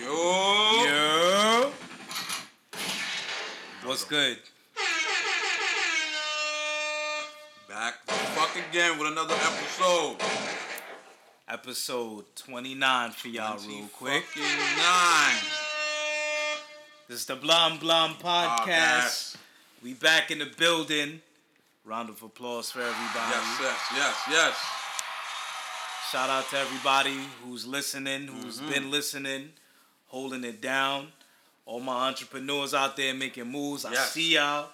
Yo. Yo. What's good? Back the fuck again with another episode. Episode 29 for y'all, real quick. Nine. This is the Blom Blom podcast. Podcast. We back in the building. Round of applause for everybody. Yes, yes, yes, yes. Shout out to everybody who's listening, who's Mm-hmm. been listening, holding it down. All my entrepreneurs out there making moves. I see y'all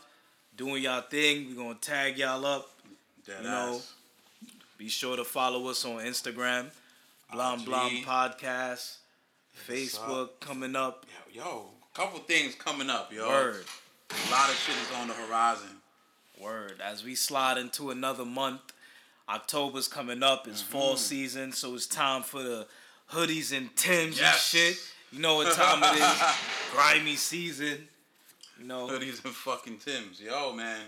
doing y'all thing. We're gonna tag y'all up. Dead You know, ass. Be sure to follow us on Instagram, Blom Blom Podcast, Yes, Facebook coming up. Yo, yo, couple things coming up, yo. Word, A lot of shit is on the horizon. word. As we slide into another month, October's coming up. It's Mm-hmm. fall season, so it's time for the hoodies and Tims Yes. and shit. You know what time it is? Grimy season. You know, Hoodies and fucking Tims. Yo, man.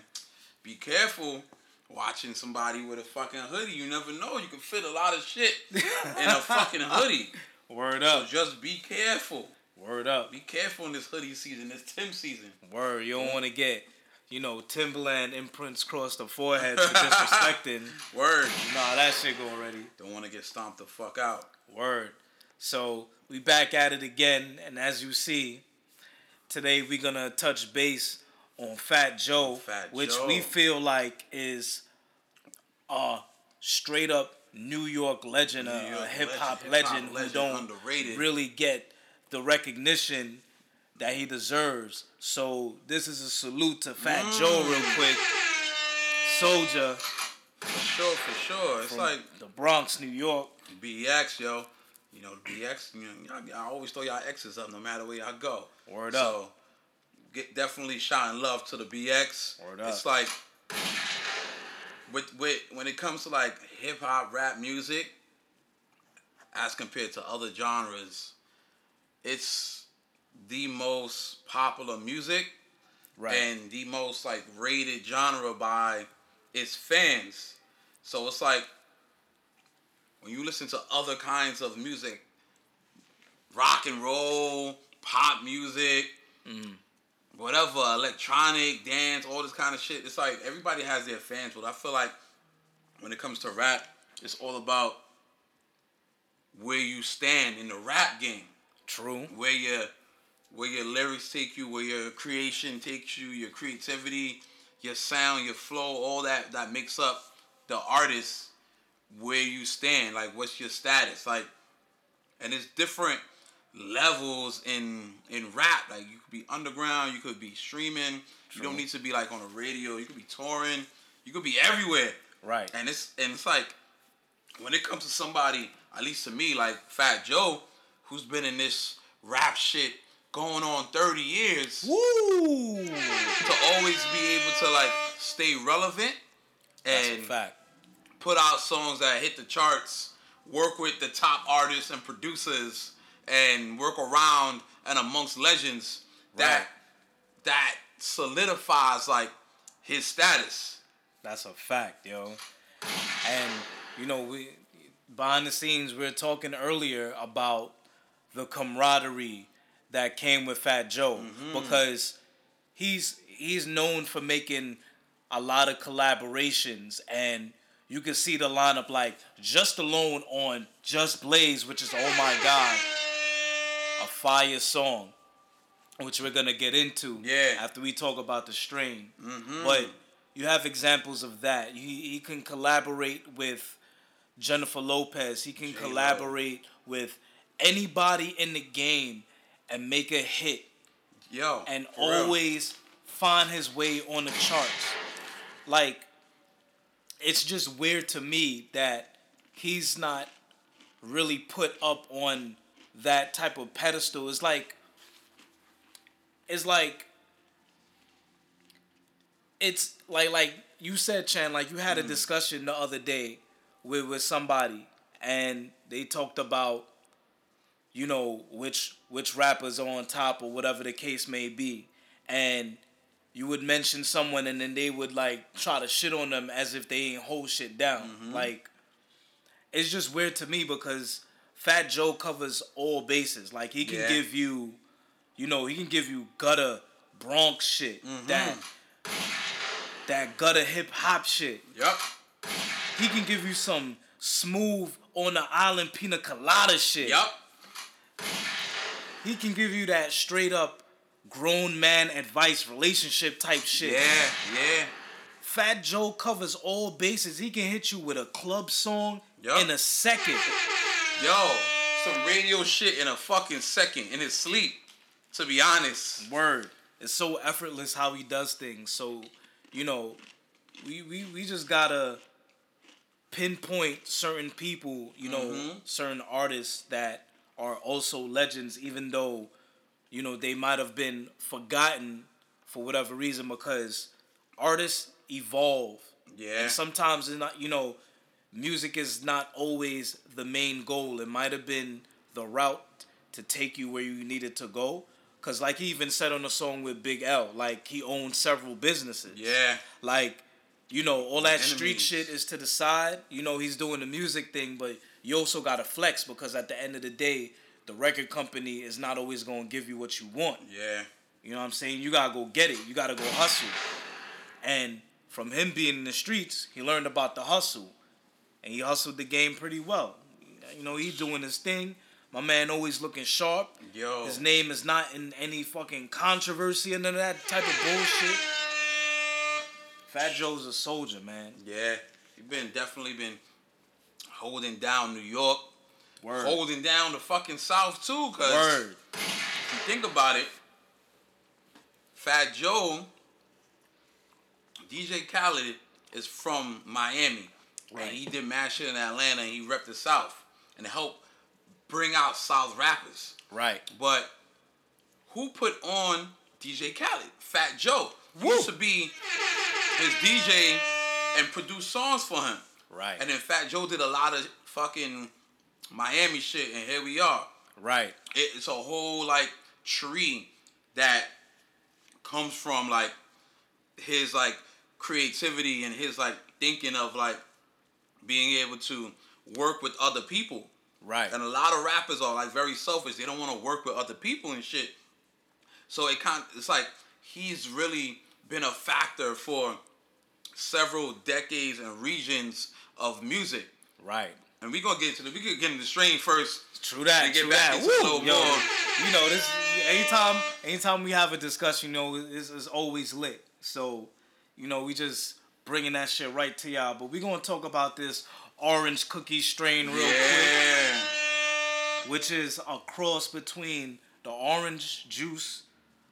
Be careful watching somebody with a fucking hoodie. You never know. You can fit a lot of shit in a fucking hoodie. word So up, just be careful. word up, Be careful in this hoodie season, this Tim season. word. You don't want to get, you know, Timberland imprints across the forehead for disrespecting. Word. Nah, that shit go already. Don't want to get stomped the fuck out. Word. So we back at it again, and as you see, today we're gonna touch base on Fat Joe, Fat which Joe. we feel like is a straight up New York legend, New a- a hip hop legend, legend, hip-hop who don't underrated. really get the recognition that he deserves. So this is a salute to Fat Joe, real Mm. quick. Soldier For sure, for sure. It's like the Bronx, New York. BX, yo. You know, BX, you know, I always throw y'all X's up no matter where y'all go. Word so, up. Get definitely shine love to the BX. Word It's up. like with with when it comes to like hip hop rap music, as compared to other genres, it's the most popular music Right. and the most like rated genre by its fans. So it's like when you listen to other kinds of music, rock and roll, pop music, mm. whatever, electronic, dance, all this kind of shit. It's like everybody has their fans, but I feel like when it comes to rap, it's all about where you stand in the rap game True. where your where your lyrics take you, where your creation takes you, your creativity, your sound, your flow, all that that makes up the artist where you stand. Like what's your status? Like and it's different levels in in rap. Like you could be underground, you could be streaming, you don't need to be like on a radio, you could be touring, you could be everywhere. Right. And it's and it's like when it comes to somebody, at least to me, like Fat Joe, who's been in this rap shit going on 30 years, Woo! to always be able to like stay relevant That's a and fact. Put out songs that hit the charts, work with the top artists and producers, and work around and amongst legends that Right. that solidifies like his status. That's a fact, yo. And you know, we behind the scenes we were talking earlier about the camaraderie that came with Fat Joe mm-hmm. because he's he's known for making a lot of collaborations and you can see the lineup like just alone on John Blaze, which is oh my god, a fire song, which we're gonna get into Yeah. after we talk about the strain. Mhm. But you have examples of that. He he can collaborate with Jennifer Lopez. He can J-Lo. collaborate with anybody in the game and make a hit Yo, and for real. always find his way on the charts. Like it's just weird to me that he's not really put up on that type of pedestal. It's like it's like it's like like you said, Chan, like you had a mm-hmm. discussion the other day with with somebody and they talked about you know which which rappers are on top or whatever the case may be and you would mention someone and then they would like try to shit on them as if they ain't hold shit down like it's just weird to me because Fat Joe covers all bases. Like he can Yeah. give you, you know, he can give you gutter Bronx shit. Mm-hmm. That that gutter hip hop shit. Yep. He can give you some smooth on the island pina colada shit. Yep. He can give you that straight up grown man advice relationship type shit. Yeah. Yeah. Fat Joe covers all bases. He can hit you with a club song Yup. in a second. Yo, some radio shit in a fucking second in his sleep. To be honest. Word. It's so effortless how he does things. So, you know, we we, we just gotta pinpoint certain people, you know, Mhm. certain artists that are also legends, even though, you know, they might have been forgotten for whatever reason because artists evolve. Yeah. And sometimes it's not, you know, music is not always the main goal. It might have been the route to take you where you needed to go. Cause like he even said on the song with Big L, like he owns several businesses. Yeah. Like, you know, all that street shit is to the side. You know, he's doing the music thing, but you also gotta flex because at the end of the day, the record company is not always gonna give you what you want. Yeah. You know what I'm saying? You gotta go get it. You gotta go hustle. And from him being in the streets, he learned about the hustle, and he hustled the game pretty well. You know, he doing his thing. My man always looking sharp. Yo. His name is not in any fucking controversy and none of that type of bullshit. Fat Joe's a soldier, man. Yeah. He been definitely been holding down New York. Word. Holding down the fucking South too, cause Word. if you think about it, Fat Joe, DJ Khaled is from Miami. Right. And he did mad shit in Atlanta and he repped the South and helped bring out South rappers. Right. But who put on DJ Khaled? Fat Joe. Who used to be his DJ and produce songs for him. Right. And then Fat Joe did a lot of fucking Miami shit, and here we are. Right. It- It's a whole like tree that comes from like his like creativity and his like thinking of like being able to work with other people. Right. And a lot of rappers are like very selfish. They don't want to work with other people and shit. So it kind it's like he's really been a factor for several decades and regions of music. Right. And we gonna get into the we could get into the strain first. True that. And get true back that. into Woo! little Yo, more. you know this. Anytime, anytime we have a discussion, you know, it's, it's always lit. So, you know, we just bringing that shit right to y'all. But we gonna talk about this orange cookie strain real quick, which is a cross between the orange juice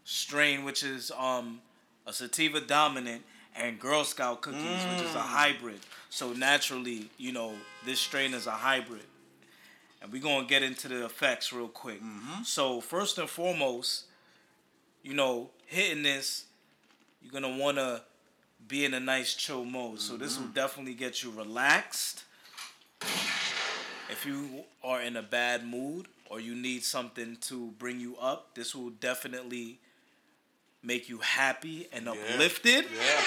strain, which is um a sativa dominant, and Girl Scout cookies, which is a Mm. hybrid. So naturally, you know, this strain is a hybrid. And we're gonna get into the effects real quick. Mm-hmm. So first and foremost, you know, hitting this, you're gonna wanna be in a nice chill mode. So this Mm-hmm. will definitely get you relaxed. If you are in a bad mood or you need something to bring you up, this will definitely make you happy and uplifted. Yeah.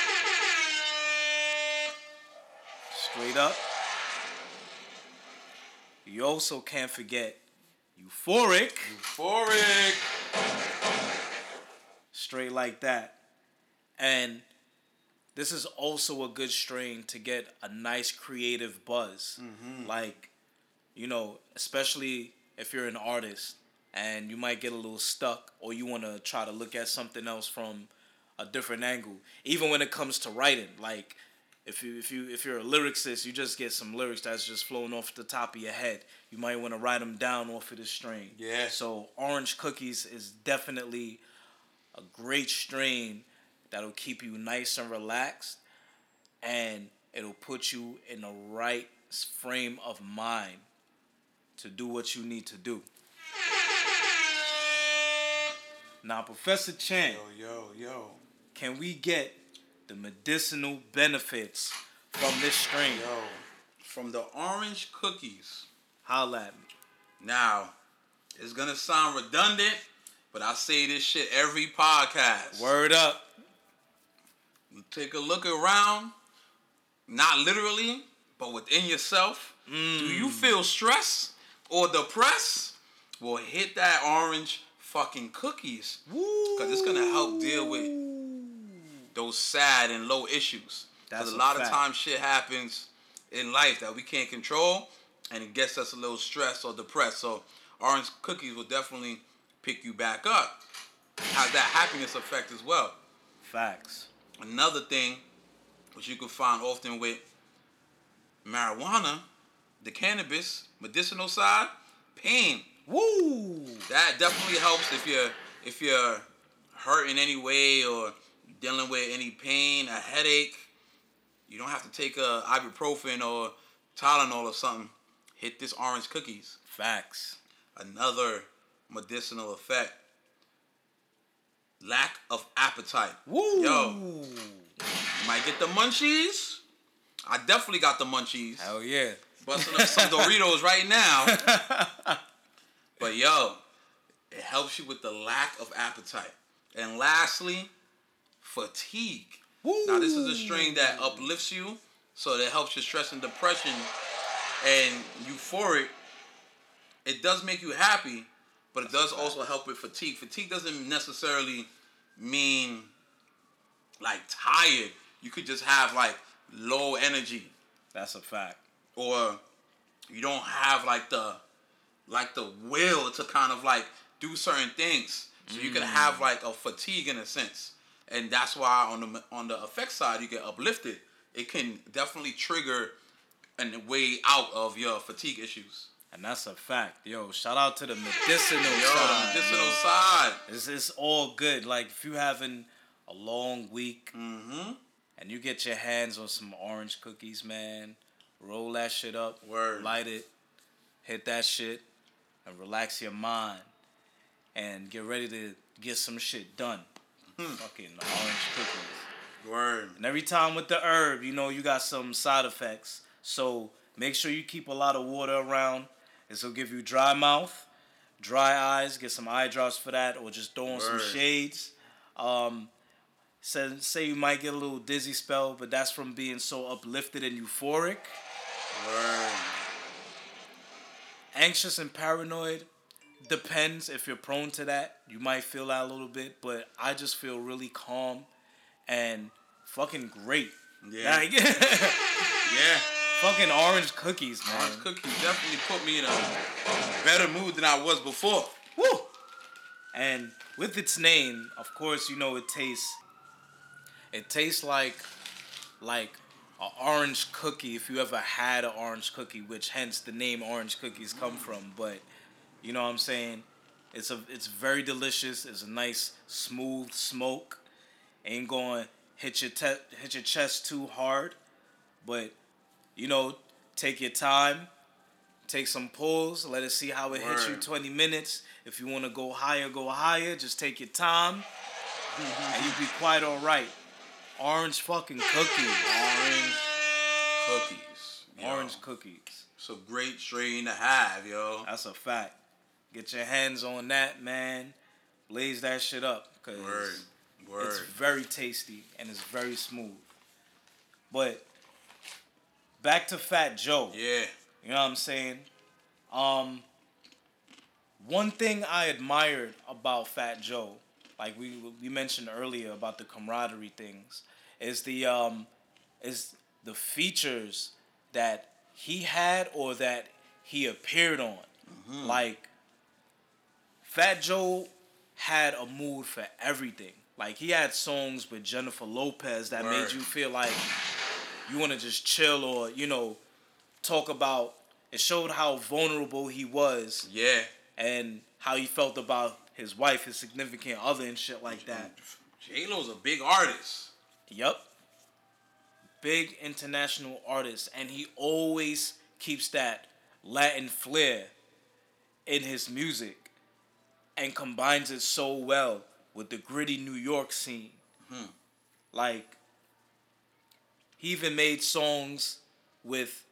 Straight up. You also can't forget euphoric. Euphoric. Straight like that. And this is also a good strain to get a nice creative buzz. Mm-hmm. Like, you know, especially if you're an artist and you might get a little stuck or you want to try to look at something else from a different angle. Even when it comes to writing, like if you if you if you're a lyricist, you just get some lyrics that's just flowing off the top of your head. You might want to write them down off of the strain. Yeah. So orange cookies is definitely a great strain that'll keep you nice and relaxed, and it'll put you in the right frame of mind to do what you need to do. Now, Professor Chan, Yo, yo, yo. can we get the medicinal benefits from this strain? Yo. From the orange cookies. Holla at me. Now, it's gonna sound redundant, but I say this shit every podcast. Word up. You take a look around, not literally, but within yourself. Do you mm. feel stress? or depressed, well, hit that orange fucking cookies. Because it's to help deal with those sad and low issues. Because That's a lot of times shit happens in life that we can't control and it gets us a little stressed or depressed. So orange cookies will definitely pick you back up. Has that happiness effect as well. Facts. Another thing, which you can find often with marijuana, the cannabis medicinal side, pain. Woo! That definitely helps if you're if you're hurt in any way or dealing with any pain, a headache. You don't have to take a ibuprofen or Tylenol or something. Hit this orange cookies. Facts. Another medicinal effect. Lack of appetite. Woo! Yo, you might get the munchies. I definitely got the munchies. Hell yeah. Busting up some Doritos right now. But yo, it helps you with the lack of appetite. And lastly, fatigue. Woo! Now this is a strain that uplifts you, so that helps your stress and depression and euphoric. It does make you happy, but it does also help with fatigue. Fatigue doesn't necessarily mean like tired. You could just have like low energy That's a fact. or you don't have like the like the will to kind of like do certain things. So you can have mm. like a fatigue in a sense, and that's why on the on the effect side you get uplifted. It can definitely trigger a way out of your fatigue issues. And that's a fact. Yo, shout out to the medicinal Yo, side. the medicinal yo. side. It's, it's all good. Like if you having a long week Mm-hmm. and you get your hands on some orange cookies, man, roll that shit up, Word. light it, hit that shit, and relax your mind, and get ready to get some shit done. Hmm. Fucking orange cookies. Word. And every time with the herb, you know, you got some side effects. So make sure you keep a lot of water around. This will give you dry mouth, dry eyes. Get some eye drops for that, or just throw on some shades. Um, say, say you might get a little dizzy spell, but that's from being so uplifted and euphoric. Word. Anxious and paranoid depends if you're prone to that. You might feel that a little bit, but I just feel really calm and fucking great. Yeah. Like, Yeah. fucking orange cookies, man. Orange cookies definitely put me in a better mood than I was before. Woo! And with its name, of course, you know it tastes. It tastes like, like an orange cookie. If you ever had an orange cookie, which hence the name orange cookies come from. But you know what I'm saying? It's a. It's very delicious. It's a nice smooth smoke. Ain't going hit your te- hit your chest too hard, but you know, take your time. Take some pulls. Let us see how it hits you. 20 minutes. If you want to go higher, go higher. Just take your time, and you'll be quite all right. Orange fucking cookies. Orange cookies. Yo, Orange cookies. It's a great strain to have, yo. That's a fact. Get your hands on that, man. Blaze that shit up, cause Word. Word. it's very tasty and it's very smooth. But back to Fat Joe. yeah. You know what I'm saying? Um, one thing I admired about Fat Joe, like we we mentioned earlier about the camaraderie things, is the um, is the features that he had or that he appeared on. Like Fat Joe had a mood for everything. Like he had songs with Jennifer Lopez that Word. made you feel like you want to just chill or you know talk about. It showed how vulnerable he was Yeah. and how he felt about his wife, his significant other, and shit like that. J Lo's a big artist. Yep. Big international artist, and he always keeps that Latin flair in his music and combines it so well with the gritty New York scene. Hmm. Like, he even made songs with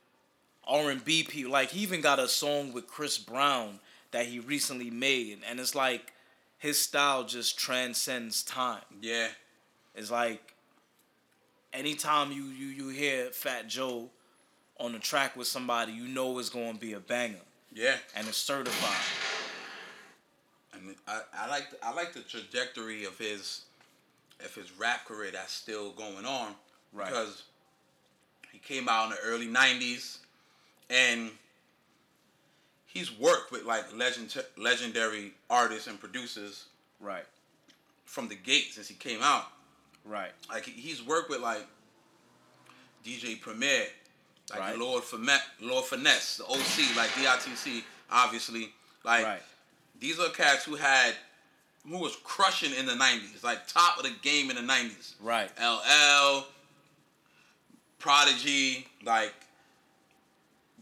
R&B people. Like, he even got a song with Chris Brown that he recently made, and it's like his style just transcends time. Yeah. It's like anytime you you you hear Fat Joe on the track with somebody, you know it's gonna be a banger. Yeah. And it's certified. And I, I like the, I like the trajectory of his of his rap career that's still going on. Right. Because he came out in the early '90s, and he's worked with like legend legendary artists and producers Right. from the gate since he came out. Right. Like he's worked with like DJ Premier, like Right. Lord Finesse, Lord Finesse, the OC, like DITC, obviously. Like Right. These are cats who had who was crushing in the '90s, like top of the game in the '90s. Right. LL, Prodigy, like.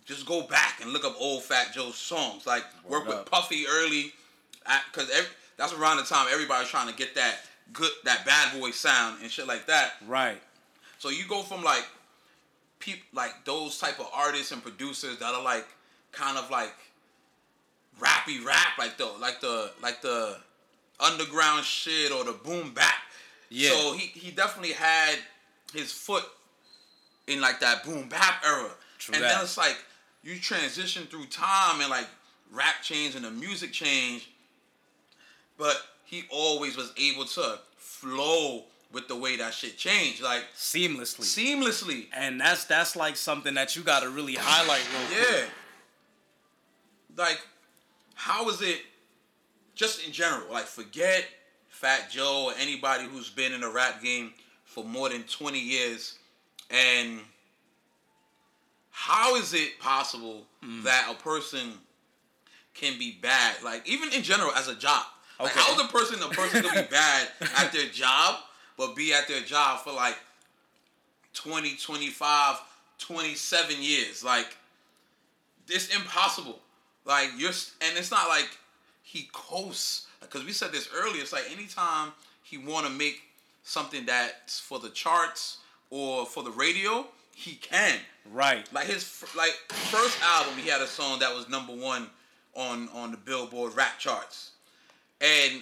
Just go back and look up old Fat Joe's songs. Like work Word with. Puffy early, because that's around the time everybody's trying to get that good, that bad boy sound and shit like that. Right. So you go from like peop like those type of artists and producers that are like kind of like rappy rap, like the like the like the underground shit or the boom bap. Yeah. So he he definitely had his foot in like that boom bap era. True and that. then it's like you transition through time and like rap change and the music change, But he always was able to flow with the way that shit changed. Like Seamlessly. seamlessly. and that's that's like something that you got to really highlight real quick. Yeah. Like, how is it just in general? Like, forget Fat Joe or anybody who's been in the rap game for more than 20 years. And how is it possible Mm. that a person can be bad? Like, even in general, as a job. Like, Okay. how is a person a person can be bad at their job, but be at their job for like 20, 25, 27 years? Like, it's impossible. Like you're, and it's not like he coasts. Because we said this earlier. It's like anytime he want to make something that's for the charts or for the radio, he can. Right. Like his like first album, he had a song that was number one on on the Billboard rap charts, and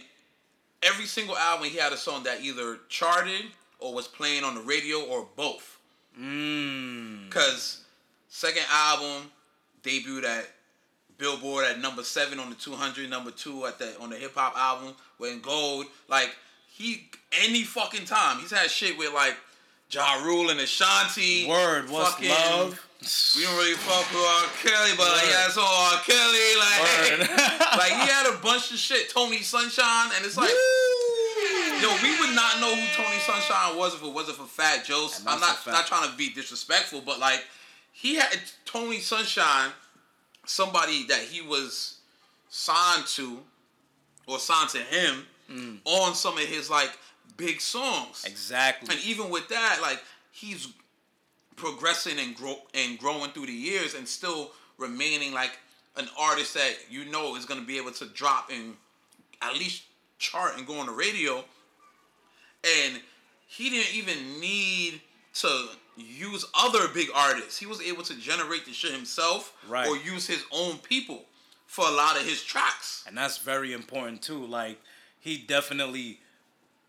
every single album he had a song that either charted or was playing on the radio or both. Mmm. Cause second album debuted at Billboard at number seven on the 200, number two at the on the hip hop album, went gold. Like he any fucking time he's had shit with like Ja Rule and Ashanti. Word. What's fucking- love? We don't really fuck with R. Kelly, but like Word. yeah, it's all R. Kelly. Like, like he had a bunch of shit. Tony Sunshine, and it's like. Yo, we would not know who Tony Sunshine was if it wasn't for Fat Joe. I'm not not trying to be disrespectful, but like he had Tony Sunshine, somebody that he was signed to or signed to him Mm. on some of his like big songs. Exactly. And even with that, like he's progressing and grow and growing through the years and still remaining like an artist that you know is gonna be able to drop and at least chart and go on the radio. And he didn't even need to use other big artists. He was able to generate the shit himself Right. or use his own people for a lot of his tracks. and that's very important too. Like he definitely,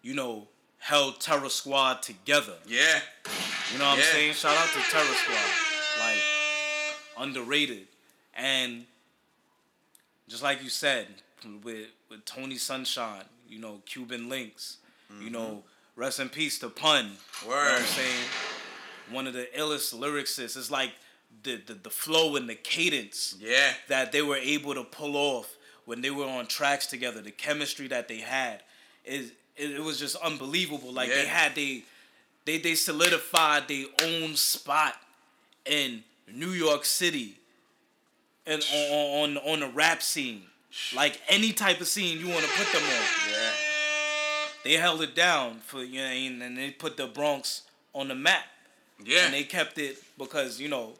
you know, held Terror Squad together. Yeah. You know what Yeah. I'm saying? Shout out to Terror Squad. Like underrated. And just like you said, with with Tony Sunshine, you know, Cuban Links, you mm-hmm. know, rest in peace to Pun. You know what I'm saying? One of the illest lyricists. It's like the, the the flow and the cadence Yeah. that they were able to pull off when they were on tracks together. The chemistry that they had is it, it was just unbelievable. Like they had they they they solidified their own spot in New York City and on on on the rap scene. Like any type of scene you want to put them on. Yeah. They held it down for you know and they put the Bronx on the map. Yeah. And they kept it because, you know,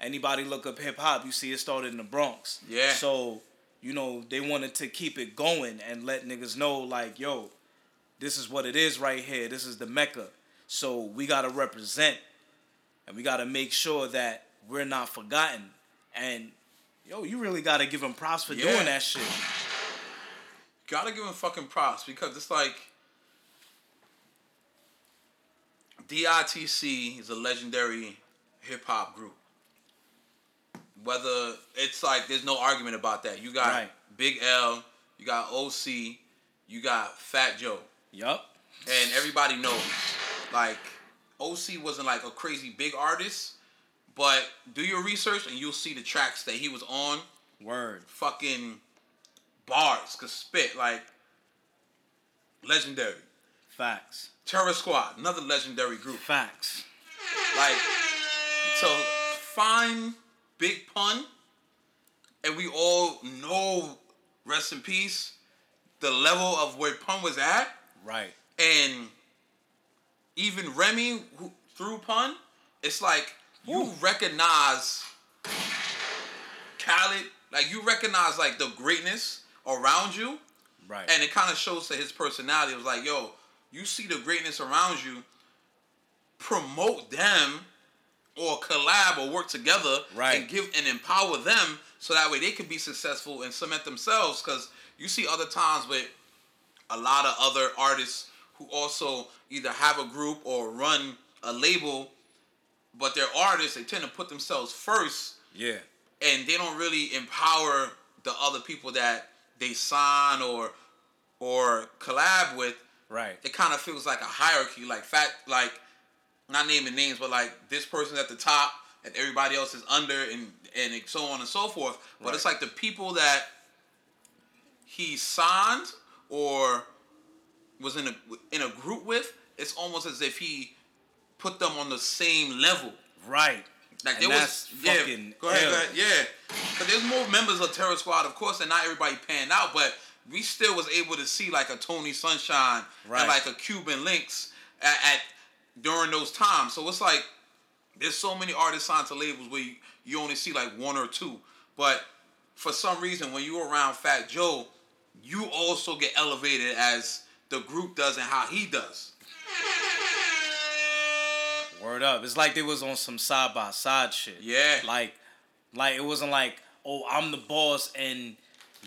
anybody look up hip hop, you see it started in the Bronx. Yeah. So, you know, they wanted to keep it going and let niggas know, like, yo, this is what it is right here. This is the Mecca. So we gotta represent and we gotta make sure that we're not forgotten. And yo, you really gotta give them props for Yeah. doing that shit. gotta give them fucking props because it's like DITC is a legendary hip hop group. whether it's like there's no argument about that. You got Right. Big L, you got OC, you got Fat Joe, Yup. and everybody knows like OC wasn't like a crazy big artist, but do your research and you'll see the tracks that he was on. Word. Fucking bars, cause spit like legendary. Facts. Terror Squad, another legendary group. Facts. Like, so fine, Big Pun, and we all know, rest in peace, the level of where Pun was at, Right. and even Remy who, through Pun, it's like you Ooh. recognize Khaled, like you recognize like the greatness around you, Right. and it kind of shows to his personality. It was like, yo, you see the greatness around you, promote them or collab or work together Right. and give and empower them so that way they can be successful and cement themselves. Because you see other times with a lot of other artists who also either have a group or run a label, but they're artists, they tend to put themselves first yeah. and they don't really empower the other people that they sign or or collab with. Right. It kind of feels like a hierarchy, like fat, like not naming names, but like this person's at the top and everybody else is under, and and so on and so forth. But it's like the people that he signed or was in a in a group with. It's almost as if he put them on the same level. Right. Like And there was, yeah. fucking Go ahead, go ahead, yeah. But there's more members of Terror Squad, of course, and not everybody panned out. But we still was able to see like a Tony Sunshine Right. and like a Cuban Links at, at during those times. So it's like there's so many artists signed to labels where you, you only see like one or two. But for some reason, when you're around Fat Joe, you also get elevated as the group does and how he does. Word up. It's like they was on some side by side shit. Yeah. Like, like it wasn't like, oh, I'm the boss and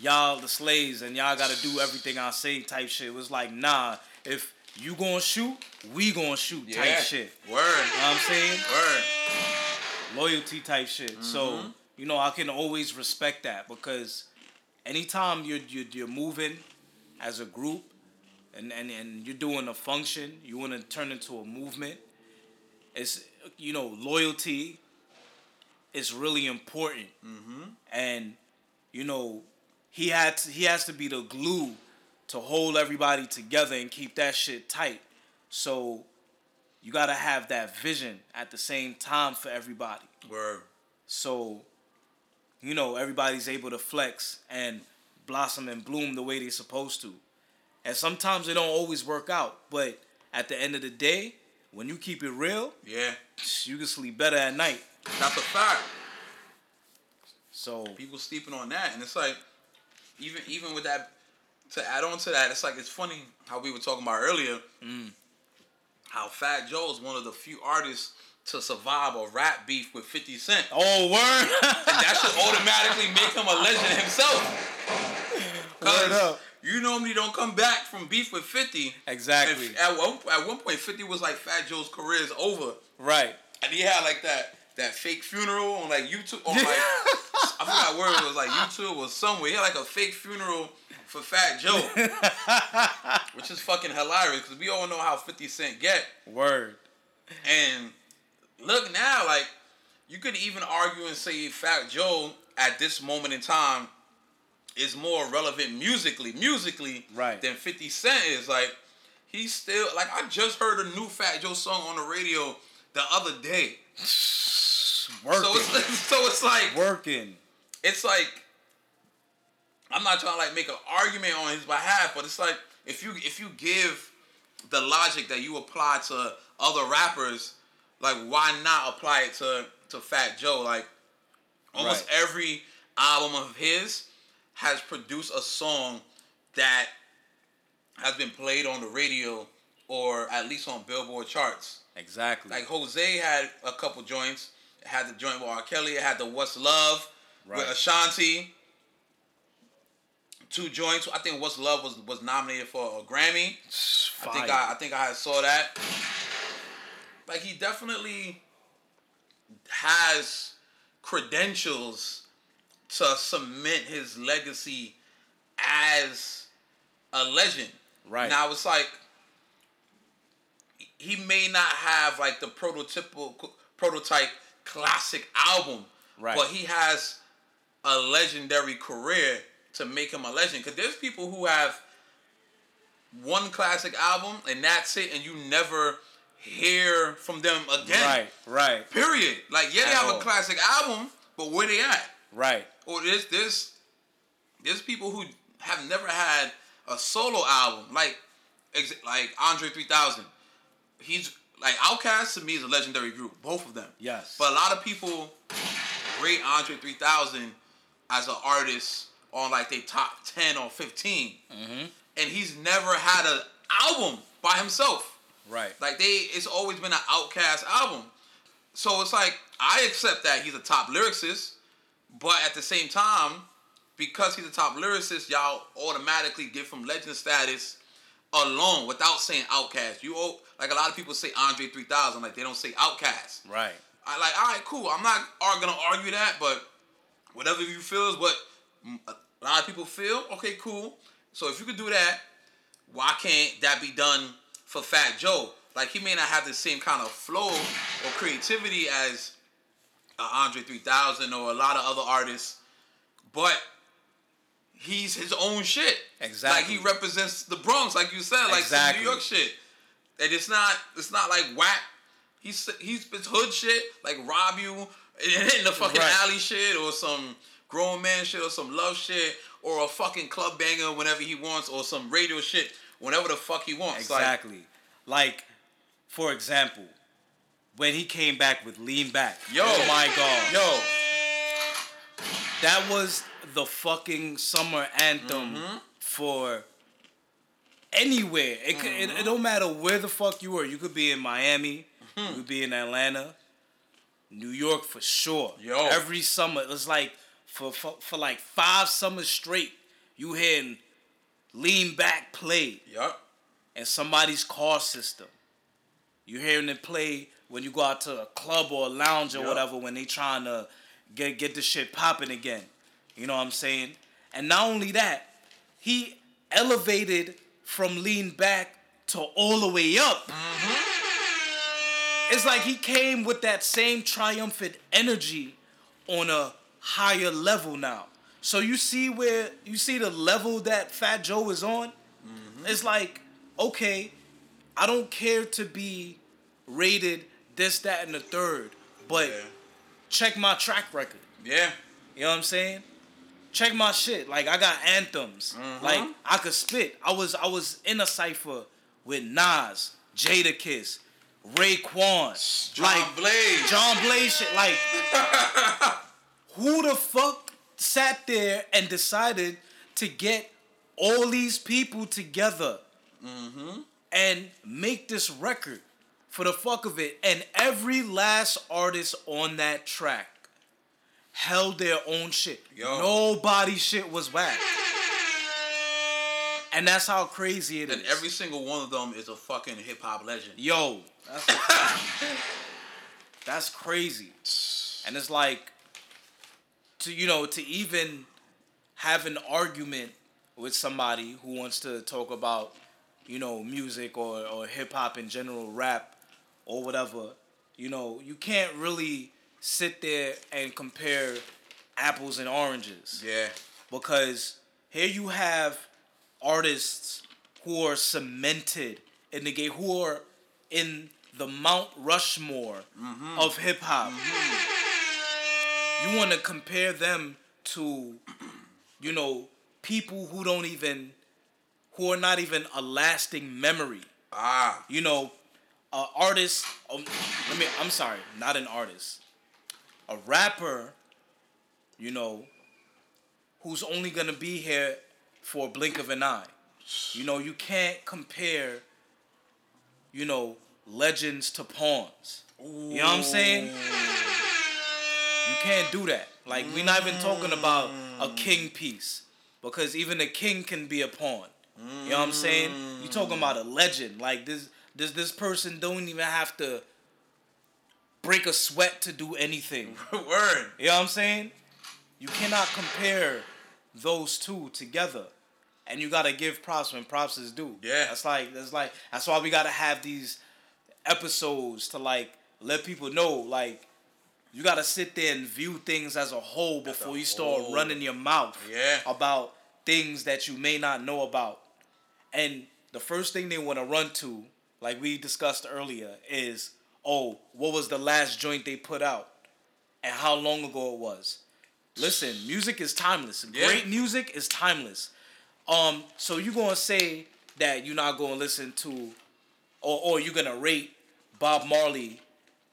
y'all the slaves and y'all gotta do everything I say type shit. It was like, nah, if you gonna shoot, we gonna shoot Yeah. type shit. Word. You know what I'm saying? Word. Loyalty type shit. So, Mm-hmm. you know, I can always respect that because anytime you're you're, you're moving as a group and, and, and you're doing a function, you want to turn into a movement. It's you know loyalty is really important, and you know he had to, he has to be the glue to hold everybody together and keep that shit tight. So you gotta have that vision at the same time for everybody. Word. So, you know, everybody's able to flex and blossom and bloom the way they're supposed to. And sometimes it don't always work out, but at the end of the day, when you keep it real, Yeah. you can sleep better at night. That's a fact. So, People sleeping on that, and it's like, even even with that, to add on to that, it's like it's funny how we were talking about earlier, mm. how Fat Joe is one of the few artists to survive a rap beef with Fifty Cent, oh word, and that should automatically make him a legend himself. Word up. you normally don't come back from beef with Fifty. exactly, at one at one point, Fifty was like Fat Joe's career is over, right. and he had like that that fake funeral on like YouTube on like I forgot where it was like YouTube or somewhere. He had like a fake funeral for Fat Joe, which is fucking hilarious because we all know how Fifty Cent get. Word, And look now, like you could even argue and say Fat Joe at this moment in time is more relevant musically, musically, Right. than Fifty Cent is. Like he's still like I just heard a new Fat Joe song on the radio the other day. working, So it's so it's like working. it's like I'm not trying to like make an argument on his behalf, but it's like if you if you give the logic that you apply to other rappers, like why not apply it to to Fat Joe? Like almost Right. every album of his has produced a song that has been played on the radio or at least on Billboard charts. Exactly. Like Jose had a couple joints. Had the joint with R. Kelly. It had the What's Love with Ashanti. Two joints. I think What's Love was was nominated for a Grammy. I think I, I think I saw that. Like he definitely has credentials to cement his legacy as a legend. Right. Now it's like he may not have like the prototypical prototype classic album, Right. but he has a legendary career to make him a legend. Because there's people who have one classic album and that's it, and you never hear from them again. Right, right, Period. Like yeah, they have all. a classic album, but where they at? right. Or there's there's there's people who have never had a solo album, like ex- like Andre 3000. He's like Outkast to me is a legendary group, both of them. Yes. But a lot of people rate Andre 3000 as an artist on like they top 10 or 15. Mm-hmm. And he's never had an album by himself. Right. Like they, it's always been an Outkast album. So it's like I accept that he's a top lyricist, but at the same time, because he's a top lyricist, y'all automatically give him legend status alone without saying Outkast. You o- like a lot of people say Andre 3000, like they don't say Outkast. Right. I like, all right, cool. I'm not ar- gonna argue that, but whatever you feel is what a lot of people feel. Okay, cool. So if you could do that, why can't that be done for Fat Joe? Like he may not have the same kind of flow or creativity as uh, Andre 3000 or a lot of other artists, but he's his own shit. Exactly. Like he represents the Bronx, like you said, like some Exactly. New York shit. And it's not, it's not like whack. He's he's spits hood shit like rob you in the fucking Right. alley shit or some grown man shit or some love shit or a fucking club banger whenever he wants or some radio shit whenever the fuck he wants. Like, Exactly. Like, for example, when he came back with Lean Back. Yo. Oh my God. yo, That was the fucking summer anthem Mm-hmm. for anywhere. It, could, it it don't matter where the fuck you were. You could be in Miami. Mm-hmm. You could be in Atlanta. New York for sure. Yo. Every summer. It's like for, for for like five summers straight, you hearing lean back play yup, in somebody's car system. You hearing it play when you go out to a club or a lounge or Yup. whatever when they trying to get get the shit popping again. You know what I'm saying? And not only that, he elevated from lean back to all the way up. Mm-hmm. It's like he came with that same triumphant energy on a higher level now. So you see where you see the level that Fat Joe is on? Mm-hmm. It's like, okay, I don't care to be rated this, that, and the third, but yeah, check my track record. yeah, You know what I'm saying? Check my shit. Like I got anthems. Mm-hmm. Like I could spit. I was I was in a cipher with Nas, Jadakiss, Raekwon, John like Blaze, John Blaze shit. Like who the fuck sat there and decided to get all these people together mm-hmm. and make this record for the fuck of it? And every last artist on that track held their own shit. Yo. Nobody shit was whack. And that's how crazy it is. and every single one of them is a fucking hip hop legend. Yo, that's, that's crazy. And it's like to you know to even have an argument with somebody who wants to talk about you know music or or hip hop in general, rap or whatever. You know, you can't really sit there and compare apples and oranges Yeah, because here you have artists who are cemented in the game, who are in the Mount Rushmore of hip hop. You want to compare them to, you know, people who don't even, who are not even a lasting memory. ah, You know, a artist. Um, let me. I'm sorry, not an artist. A rapper. You know, who's only gonna be here for a blink of an eye. You know, you can't compare. You know, legends to pawns. You know what I'm saying? You can't do that. Like we're not even talking about a king piece because even a king can be a pawn. You know what I'm saying? You're talking about a legend. Like this this this person don't even have to break a sweat to do anything. Word. You know what I'm saying? You cannot compare those two together. And you gotta give props when props is due. Yeah. That's like that's like that's why we gotta have these episodes to like let people know like you gotta sit there and view things as a whole before you start whole. running your mouth Yeah. about things that you may not know about. And the first thing they want to run to, like we discussed earlier, is oh, what was the last joint they put out? And how long ago it was. Listen, music is timeless. Yeah. Great music is timeless. Um, so you gonna say that you're not gonna listen to or or you're gonna rate Bob Marley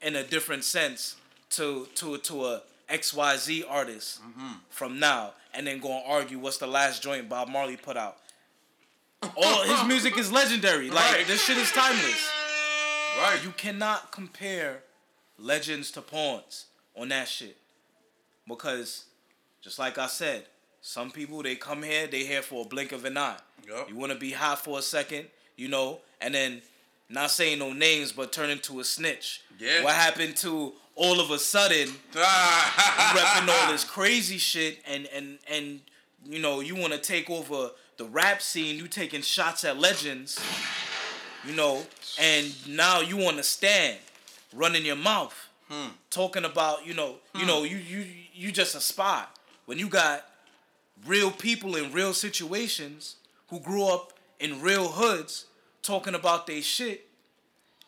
in a different sense to to to a XYZ artist from now and then go and argue what's the last joint Bob Marley put out. All his music is legendary. Like Right. this shit is timeless. Right. You cannot compare legends to pawns on that shit. Because just like I said, some people they come here, they here for a blink of an eye. Yup. You want to be hot for a second, you know, and then not saying no names, but turn into a snitch. Yeah. What happened to all of a sudden repping all this crazy shit and and and you know you want to take over the rap scene you taking shots at legends you know and now you want to stand running your mouth hmm. talking about you know you hmm. know you you you just a spy when you got real people in real situations who grew up in real hoods talking about their shit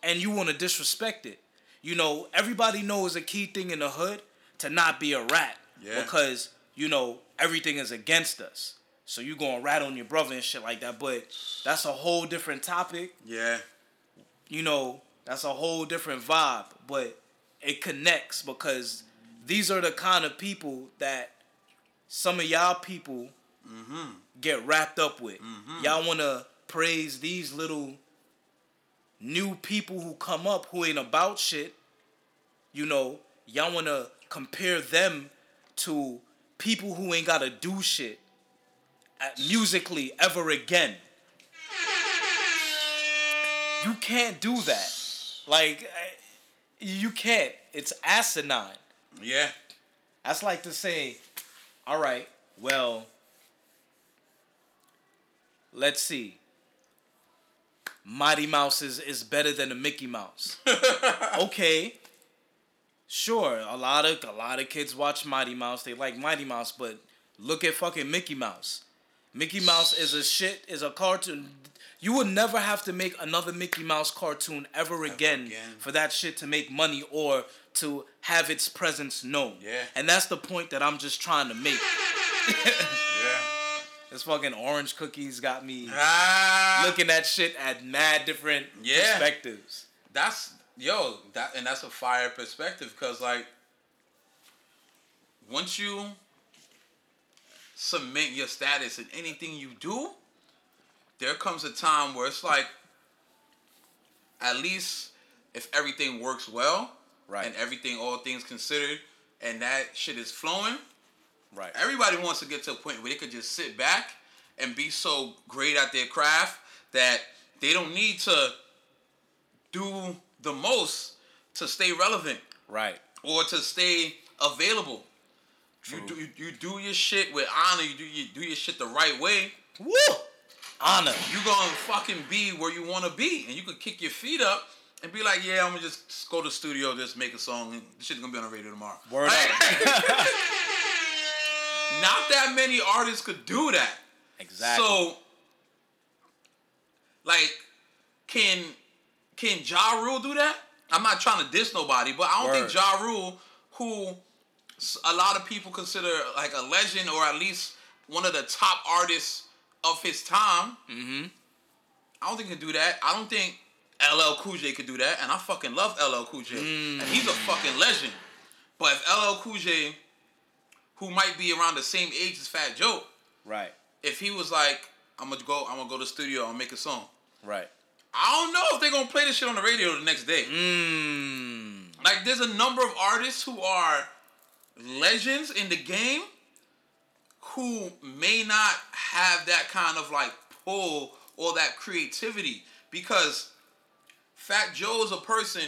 and you want to disrespect it. You know, everybody knows a key thing in the hood to not be a rat. Yeah. Because, you know, everything is against us. So you going to rat on your brother and shit like that. But that's a whole different topic. yeah. You know, that's a whole different vibe. But it connects because these are the kind of people that some of y'all people mm-hmm. get wrapped up with. Mm-hmm. Y'all want to praise these little new people who come up who ain't about shit. You know, y'all want to compare them to people who ain't got to do shit musically ever again. You can't do that. Like, you can't. It's asinine. Yeah. That's like to say, all right, well, let's see. Mighty Mouse is, is better than a Mickey Mouse. okay. Sure, a lot of a lot of kids watch Mighty Mouse. They like Mighty Mouse, but look at fucking Mickey Mouse. Mickey Mouse is a shit is a cartoon. You would never have to make another Mickey Mouse cartoon ever again, again. for that shit to make money or to have its presence known. Yeah. And that's the point that I'm just trying to make. Yeah. This fucking orange cookies got me Ah. looking at shit at mad different Yeah. perspectives. that's yo that and that's a fire perspective because like once you submit your status in anything you do there comes a time where it's like at least if everything works well Right. and everything all things considered and that shit is flowing Right. everybody wants to get to a point where they could just sit back and be so great at their craft that they don't need to do the most to stay relevant Right. or to stay available. You do you, you do your shit with honor. You do you do your shit the right way. Woo! Honor. You gonna fucking be where you want to be, and you could kick your feet up and be like, yeah, I'm gonna just, go to the studio, just make a song, and this shit's gonna be on the radio tomorrow. Word Like, up. Not that many artists could do that. exactly. So, like, can can Ja Rule do that? I'm not trying to diss nobody, but I don't Word. think Ja Rule, who a lot of people consider like a legend or at least one of the top artists of his time, mm-hmm. I don't think he can do that. I don't think LL Cool J could do that, and I fucking love LL Cool J, and he's a fucking legend. But if LL Cool J, who might be around the same age as Fat Joe, Right. if he was like, I'm gonna go, I'm gonna go to the studio and make a song. Right. I don't know if they're gonna play this shit on the radio the next day. Mmm. Like, there's a number of artists who are legends in the game who may not have that kind of like pull or that creativity because Fat Joe is a person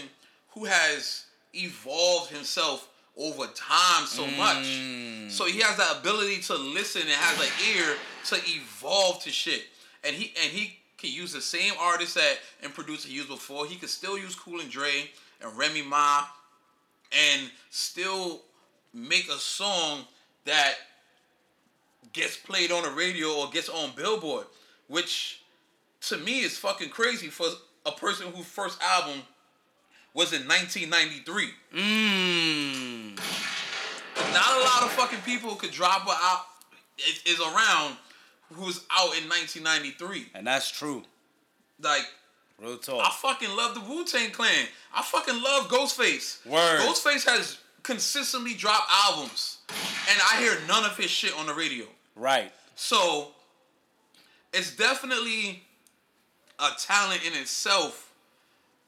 who has evolved himself over time so much. Mm. So he has that ability to listen and has an ear to evolve to shit. And he and he can use the same artist that and producer he used before. He could still use Cool and Dre and Remy Ma and still make a song that gets played on the radio or gets on Billboard, which to me is fucking crazy for a person whose first album was in 1993. Mm. Not a lot of fucking people could drop out is, is around who's out in 1993. And that's true. Like Real talk. I fucking love the Wu Tang Clan. I fucking love Ghostface. Word. Ghostface has consistently drop albums, and I hear none of his shit on the radio. Right. So it's definitely a talent in itself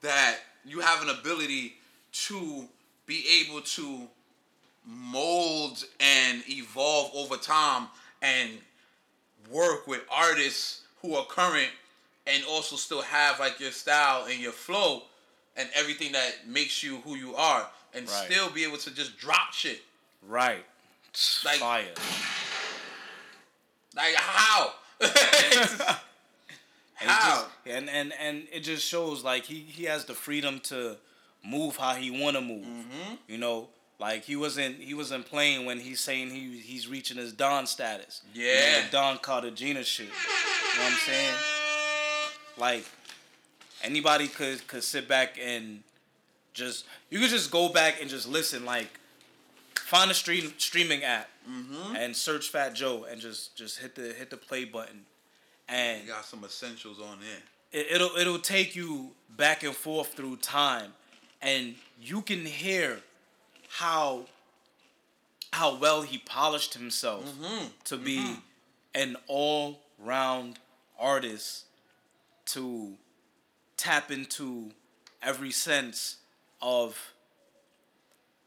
that you have an ability to be able to mold and evolve over time and work with artists who are current and also still have like your style and your flow and everything that makes you who you are and Right. still be able to just drop shit. Right. Like- Fire. Like how? And how? just- and and and it just shows like he he has the freedom to move how he want to move. Mm-hmm. You know, like he wasn't he wasn't playing when he's saying he he's reaching his Don status. You know, Yeah. the Don Cartagena shit. You know what I'm saying? Like anybody could could sit back and just you could just go back and just listen like find a stream streaming app Mm-hmm. and search Fat Joe and just just hit the hit the play button and You got some essentials on there. it, it'll it'll take you back and forth through time, and you can hear how how well he polished himself to be an all round artist to tap into every sense of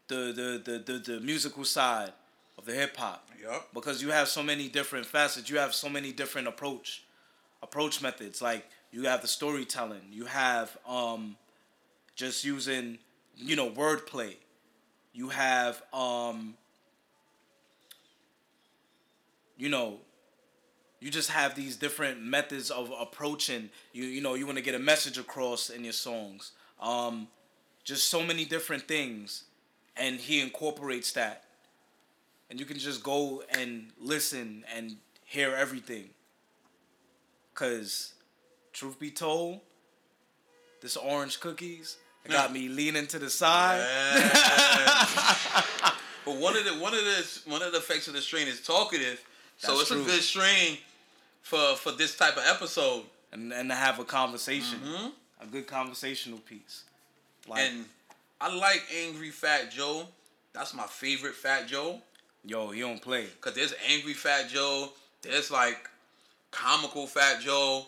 the the, the, the, the musical side of the hip hop Yup. because you have so many different facets. You have so many different approach approach methods. Like you have the storytelling. You have um, just using you know wordplay. You have um, you know you just have these different methods of approaching you you know you want to get a message across in your songs um just so many different things and he incorporates that. And you can just go and listen and hear everything. Cuz truth be told this orange cookies it got me leaning to the side. But one of the one of the one of the effects of the strain is talkative, so it's true. a good strain for for this type of episode. and and to have a conversation. Mm-hmm. A good conversational piece like And I like Angry Fat Joe. That's my favorite Fat Joe. yo he don't play Cause there's Angry Fat Joe. There's like comical Fat Joe,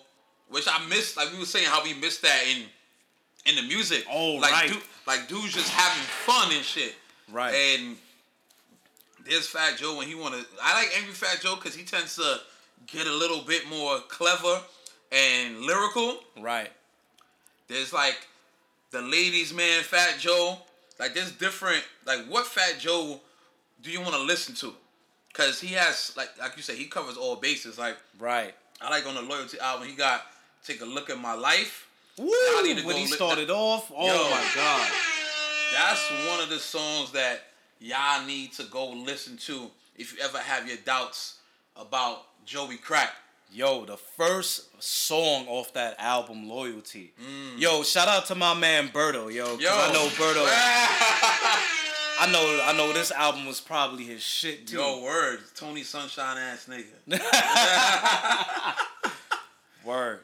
which I miss. Like we were saying, how we missed that in in the music. Oh, like right. dude, like dudes just having fun and shit. Right. And there's Fat Joe when he wanna. I like Angry Fat Joe because he tends to get a little bit more clever and lyrical. right There's like the ladies' man, Fat Joe. Like there's different. Like what Fat Joe do you want to listen to? Cause he has like like you said, he covers all bases. Like right I like on the Loyalty album, he got Take a Look at My Life. Woo! when he started off oh Yo. my god That's one of the songs that y'all need to go listen to if you ever have your doubts about Joey Crack. Yo, the first song off that album, Loyalty. Yo, shout out to my man Berto, yo. Mm. Yo, I know Berto. I know, I know this album was probably his shit too. Yo, word, Tony Sunshine ass nigga. Word.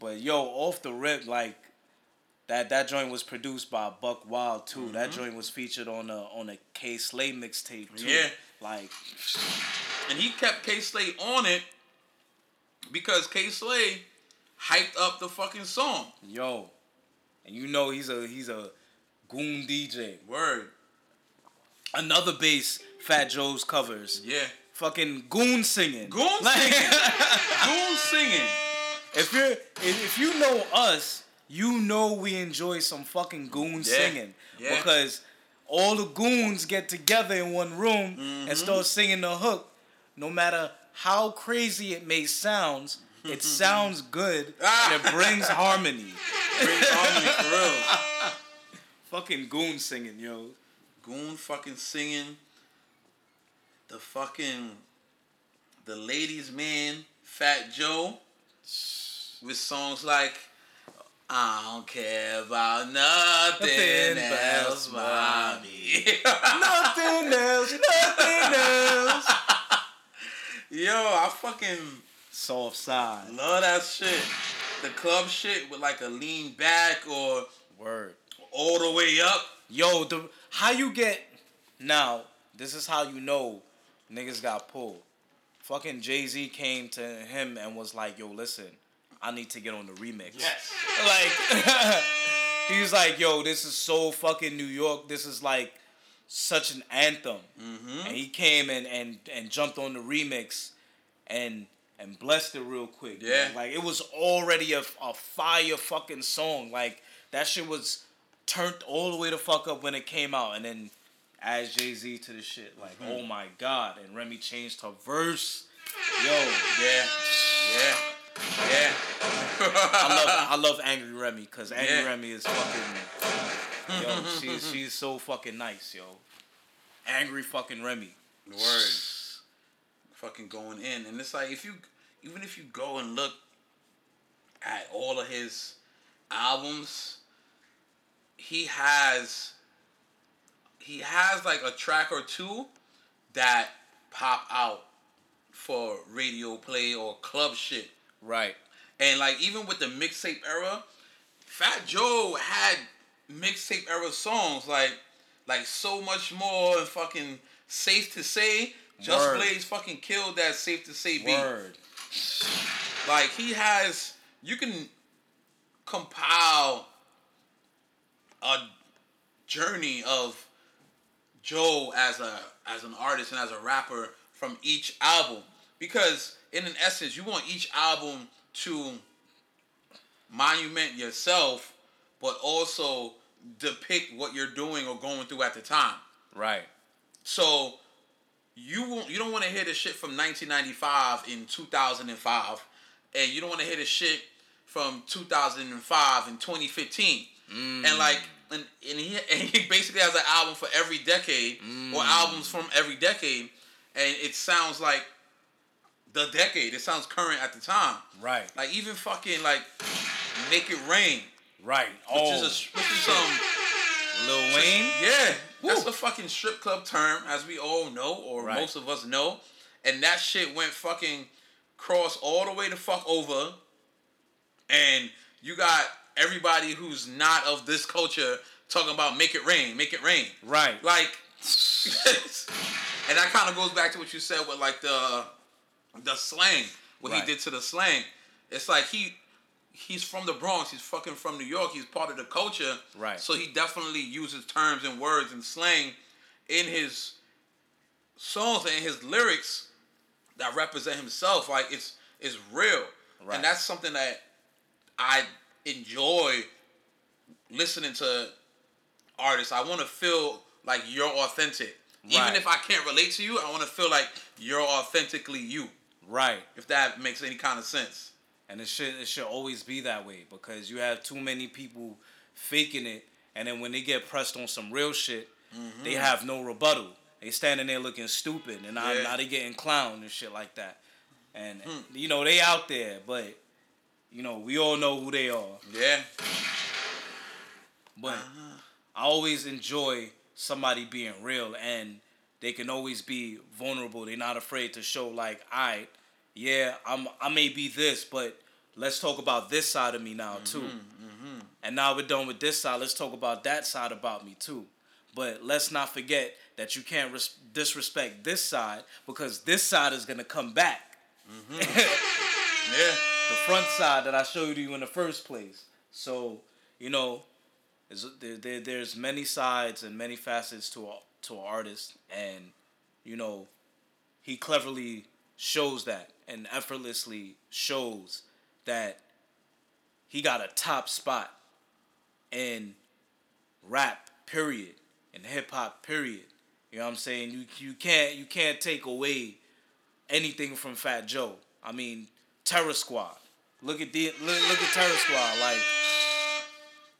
But yo, off the rip, like that that joint was produced by Buck Wild too. That joint was featured on a on a Kay Slay mixtape too. Mm-hmm. Yeah. Like And he kept Kay Slay on it because Kay Slay hyped up the fucking song. yo, and you know he's a he's a goon DJ. Word. Another bass Fat Joe's covers. Yeah. Fucking goon singing. Goon Like- singing. Goon singing. if you're if, if you know us, you know we enjoy some fucking goon Yeah. singing Yeah. because all the goons get together in one room Mm-hmm. and start singing the hook. No matter how crazy it may sound, it sounds good and it brings harmony. Brings harmony for real. Fucking goon singing, yo. Goon fucking singing. The fucking the ladies man, Fat Joe, with songs like I don't care about nothing, Nothing else, else, mommy. Nothing else, nothing else. Yo, I fucking Soft side. love that shit. The club shit with like a lean back or Word. all the way up. Yo, the how you get now? This is how you know niggas got pulled. Fucking Jay Z came to him and was like, "Yo, listen, I need to get on the remix." Yes. Like, he was like, "Yo, this is so fucking New York. This is like such an anthem." Mm-hmm. And he came and and and jumped on the remix, and and blessed it real quick. Yeah. man. Like it was already a, a fire fucking song. Like that shit was turned all the way the fuck up when it came out, and then as Jay Z to the shit. Like Mm-hmm. oh my god, and Remy changed her verse. Yo, Yeah. Yeah. Yeah. I love I love Angry Remy because Angry Yeah. Remy is fucking yo. She's she's so fucking nice, yo. Angry fucking Remy. Word. Fucking going in. And it's like if you even if you go and look at all of his albums, he has he has like a track or two that pop out for radio play or club shit. Right. And like even with the mixtape era, Fat Joe had mixtape era songs like like so much more and fucking safe to say. Just Word. Blaze fucking killed that safe to say beat. Word. Like he has you can compile a journey of Joe as a as an artist and as a rapper from each album because in an essence you want each album to monument yourself but also depict what you're doing or going through at the time. Right. So you won't, you don't want to hear the shit from 1995 in 2005, and you don't want to hear the shit from 2005 in 2015, mm. and like and, and he and he basically has an album for every decade or mm. albums from every decade, and it sounds like the decade. It sounds current at the time. Right. Like even fucking like Make It Rain, Right. which oh, is a oh. which is some Lil Wayne. yeah, that's a fucking strip club term, as we all know, or Right. most of us know. And that shit went fucking cross all the way the fuck over. And you got everybody who's not of this culture talking about make it rain, make it rain. Right. Like, and that kind of goes back to what you said with like the the slang, what Right. he did to the slang. It's like he he's from the Bronx. He's fucking from New York. He's part of the culture. Right. So he definitely uses terms and words and slang in his songs and his lyrics that represent himself. Like it's it's real, Right. and that's something that I enjoy listening to artists. I want to feel like you're authentic. Even if I can't relate to you, I want to feel like you're authentically you. Right. If that makes any kind of sense. And it should it should always be that way because you have too many people faking it, and then when they get pressed on some real shit, mm-hmm. they have no rebuttal. They standing there looking stupid, and now, Yeah. now they getting clowned and shit like that. And hmm. you know they out there, but you know we all know who they are. Yeah. But uh-huh. I always enjoy somebody being real and they can always be vulnerable. They're not afraid to show like, I, yeah, I'm I may be this, but let's talk about this side of me now mm-hmm, too. Mm-hmm. And now we're done with this side. Let's talk about that side about me too. But let's not forget that you can't res- disrespect this side because this side is gonna come back. Mm-hmm. Yeah. the front side that I showed you in the first place. So, you know, there's, there, there, there's many sides and many facets to a, to an artist, and you know, he cleverly shows that and effortlessly shows that he got a top spot in rap, period, and hip hop, period. You know what I'm saying? You you can't you can't take away anything from Fat Joe. I mean, Terror Squad. Look at the look, look at Terror Squad. Like,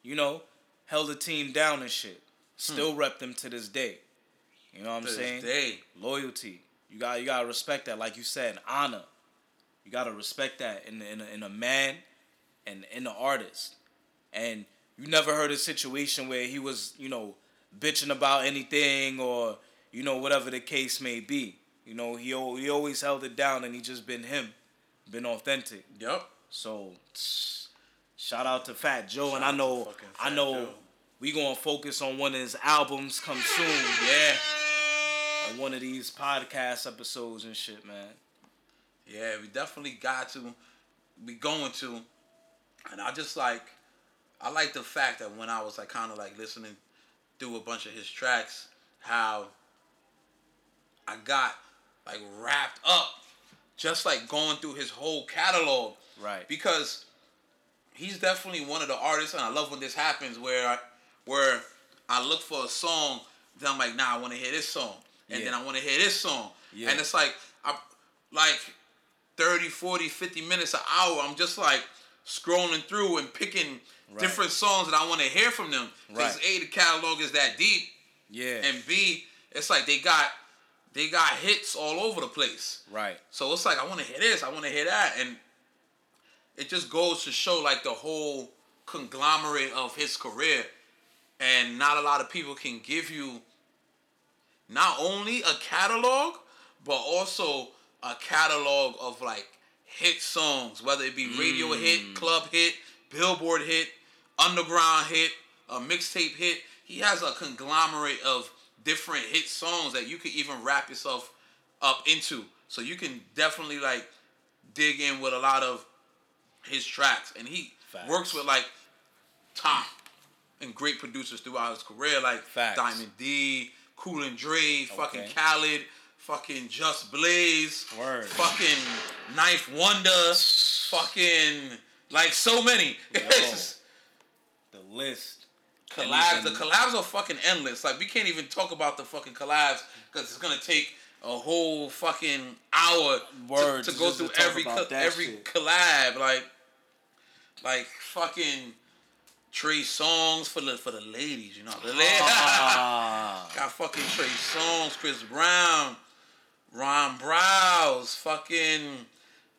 you know, held the team down and shit. Hmm. Still rep them to this day. You know what I'm To this saying? day. Loyalty. You got you gotta respect that. Like you said, honor. You gotta respect that in in a, in a man and in the artist. And you never heard a situation where he was, you know, bitching about anything or you know whatever the case may be. You know, he he always held it down and he just been him, been authentic. Yep. So shout out to Fat Joe, and I know I know Joe. we gonna focus on one of his albums come soon Yeah. On one of these podcast episodes and shit, man. Yeah, we definitely got to. be going to. And I just like, I like the fact that when I was like kind of like listening through a bunch of his tracks, how I got like wrapped up, just like going through his whole catalog. Right. Because he's definitely one of the artists, and I love when this happens where I, where I look for a song, then I'm like, nah, I want to hear this song, and then I want to hear this song, Yeah. and it's like I like 30, 40, 50 minutes an hour. I'm just like scrolling through and picking Right. different songs that I want to hear from them. Because Right. A, the catalog is that deep, Yeah. and B, it's like they got they got hits all over the place. right. So it's like I want to hear this, I want to hear that, and it just goes to show like the whole conglomerate of his career, and not a lot of people can give you not only a catalog, but also a catalog of like hit songs, whether it be radio hmm. hit, club hit, billboard hit, underground hit, a mixtape hit. He has a conglomerate of different hit songs that you could even wrap yourself up into. So you can definitely like dig in with a lot of his tracks, and he Facts. works with like top and great producers throughout his career, like Facts. Diamond D, Cool and Dre, fucking Okay. Khaled, fucking Just Blaze, Word. fucking 9th Wonder, fucking like so many. The list. collabs. The collabs are fucking endless. Like we can't even talk about the fucking collabs because it's gonna take a whole fucking hour to- Word, to, to go through every co- every shit. collab. Like, like fucking Trey Songz for the for the ladies. You know the ladies. Ah. Got fucking Trey Songz, Chris Brown, Ron Browz, fucking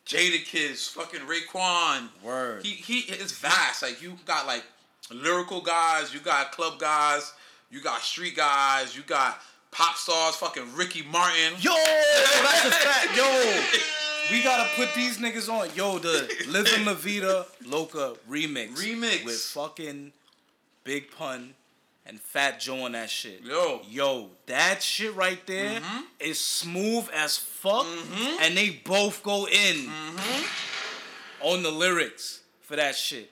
Jadakiss, fucking Raekwon. Word. He he is vast. Like you got like lyrical guys, you got club guys, you got street guys, you got pop stars, fucking Ricky Martin. Yo, that's a fact. Yo, we gotta put these niggas on. Yo, the Living La Vida Loca remix. Remix. With fucking Big Pun and Fat Joe on that shit. Yo. Yo, that shit right there mm-hmm. is smooth as fuck. Mm-hmm. And they both go in mm-hmm. on the lyrics for that shit.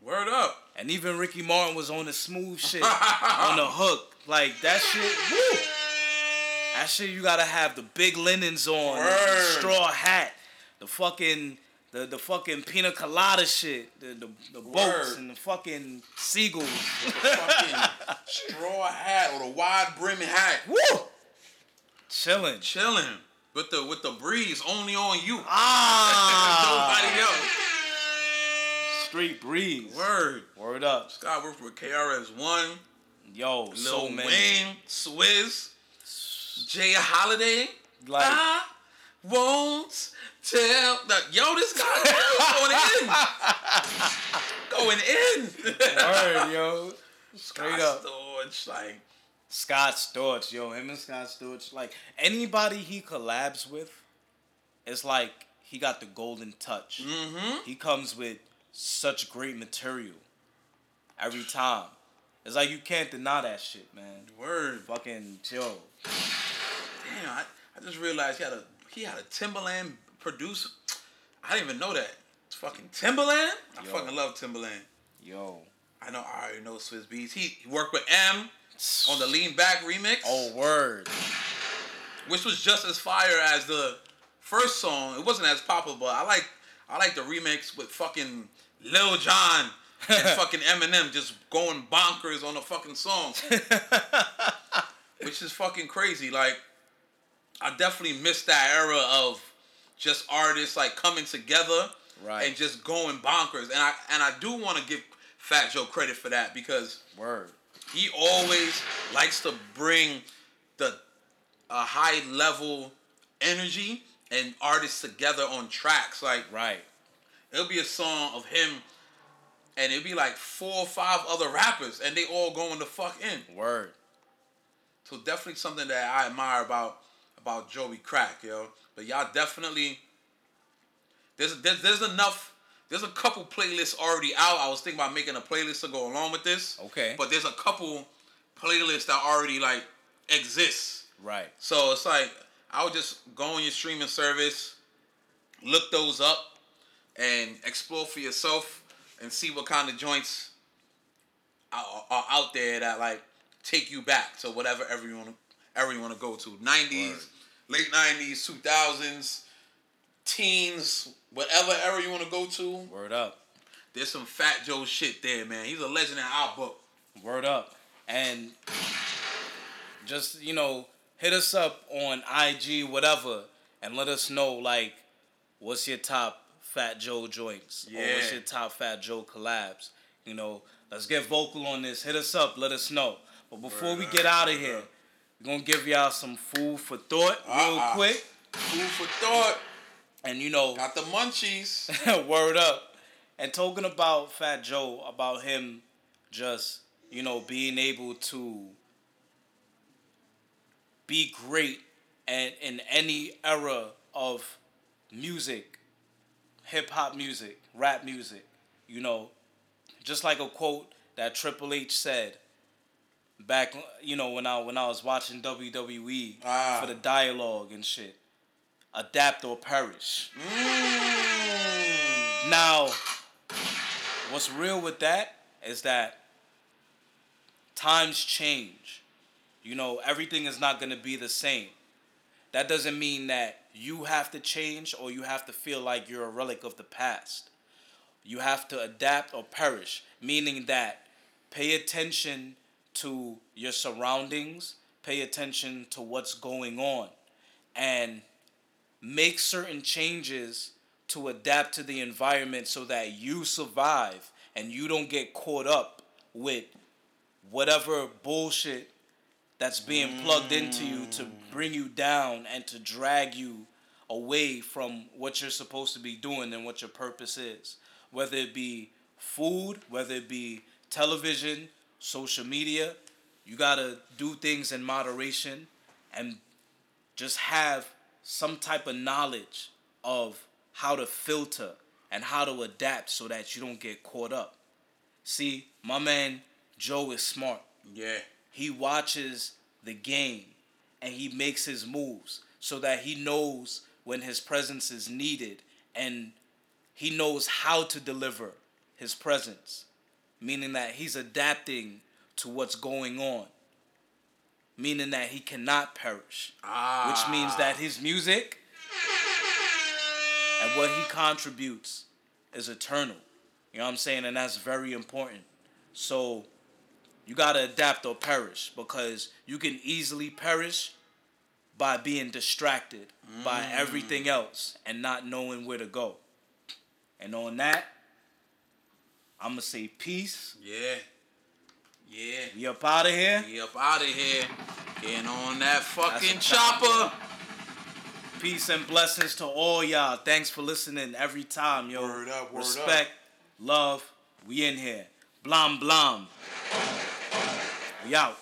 Word up. And even Ricky Martin was on the smooth shit, on the hook. Like that shit, woo! That shit you gotta have the big linens on, the straw hat, the fucking the, the fucking pina colada shit, the the, the boats Word. and the fucking seagulls. The fucking straw hat or the wide brim hat. Woo! Chilling. Chilling with the with the breeze only on you. Ah! Nobody else. Straight breeze. Word. Word up. Scott worked with KRS One, Yo, Lil so many. Wayne, Swizz, J. Holiday. Like, I won't tell. The, yo, this guy going in, going in. word, yo. Straight Scott up. Storch, like Scott Storch, yo, him and Scott Storch, like anybody he collabs with, it's like he got the golden touch. mm-hmm. He comes with such great material every time. It's like you can't deny that shit, man. Word. Fucking yo, Damn, I, I just realized he had a he had a Timbaland producer. I didn't even know that. It's fucking Timbaland. I Yo. fucking love Timbaland. yo. I know. I already know Swizz Beatz. He, he worked with M on the Lean Back remix, Oh word, which was just as fire as the first song. It wasn't as popular, but I like I like the remix with fucking Lil Jon and fucking Eminem just going bonkers on a fucking song, which is fucking crazy. Like, I definitely missed that era of just artists like coming together Right. and just going bonkers. And I and I do want to give Fat Joe credit for that because Word. he always likes to bring the a high level energy and artists together on tracks. Like Right. it'll be a song of him and it'd be like four or five other rappers and they all going the fuck in. Word. So definitely something that I admire about about Joey Crack, yo. But y'all definitely there's there's, there's enough there's a couple playlists already out. I was thinking about making a playlist to go along with this. Okay. But there's a couple playlists that already like exist. Right. So it's like I would just go on your streaming service, look those up, and explore for yourself and see what kind of joints are, are out there that like take you back to whatever ever you want to ever you want to go to. Nineties, late nineties, two thousands, teens, whatever era you want to go to. Word up. There's some Fat Joe shit there, man. He's a legend in our book. Word up. And just, you know, hit us up on IG, whatever, and let us know, like, what's your top Fat Joe joints? Or what's Yeah. your top Fat Joe collabs? You know, let's get vocal on this. Hit us up, let us know. But before we get out of here, we're to give y'all some food for thought real Uh-uh. quick. Food for thought. And, you know, Got the munchies. Word up. And talking about Fat Joe, about him just, you know, being able to be great and in any era of music, hip hop music, rap music, you know, just like a quote that Triple H said back, you know, when I when I was watching WWE Ah. for the dialogue and shit. Adapt or perish. Mm. Now, what's real with that is that times change. You know, everything is not going to be the same. That doesn't mean that you have to change or you have to feel like you're a relic of the past. You have to adapt or perish, meaning that pay attention to your surroundings, pay attention to what's going on, and make certain changes to adapt to the environment so that you survive and you don't get caught up with whatever bullshit that's being plugged into you to mm. Bring you down and to drag you away from what you're supposed to be doing and what your purpose is. Whether it be food, whether it be television, social media, you gotta do things in moderation and just have some type of knowledge of how to filter and how to adapt so that you don't get caught up. See, my man Joe is smart. Yeah. He watches the game and he makes his moves so that he knows when his presence is needed and he knows how to deliver his presence, meaning that he's adapting to what's going on, meaning that he cannot perish Ah. which means that his music and what he contributes is eternal. You know what I'm saying? And that's very important. So you got to adapt or perish because you can easily perish by being distracted by mm. everything else and not knowing where to go. And on that, I'm to say peace. Yeah. Yeah. We up out of here. We up out of here. Getting on that fucking chopper. Peace and blessings to all y'all. Thanks for listening every time, yo. Word up, word Respect, love. We in here. Blam blam. We out.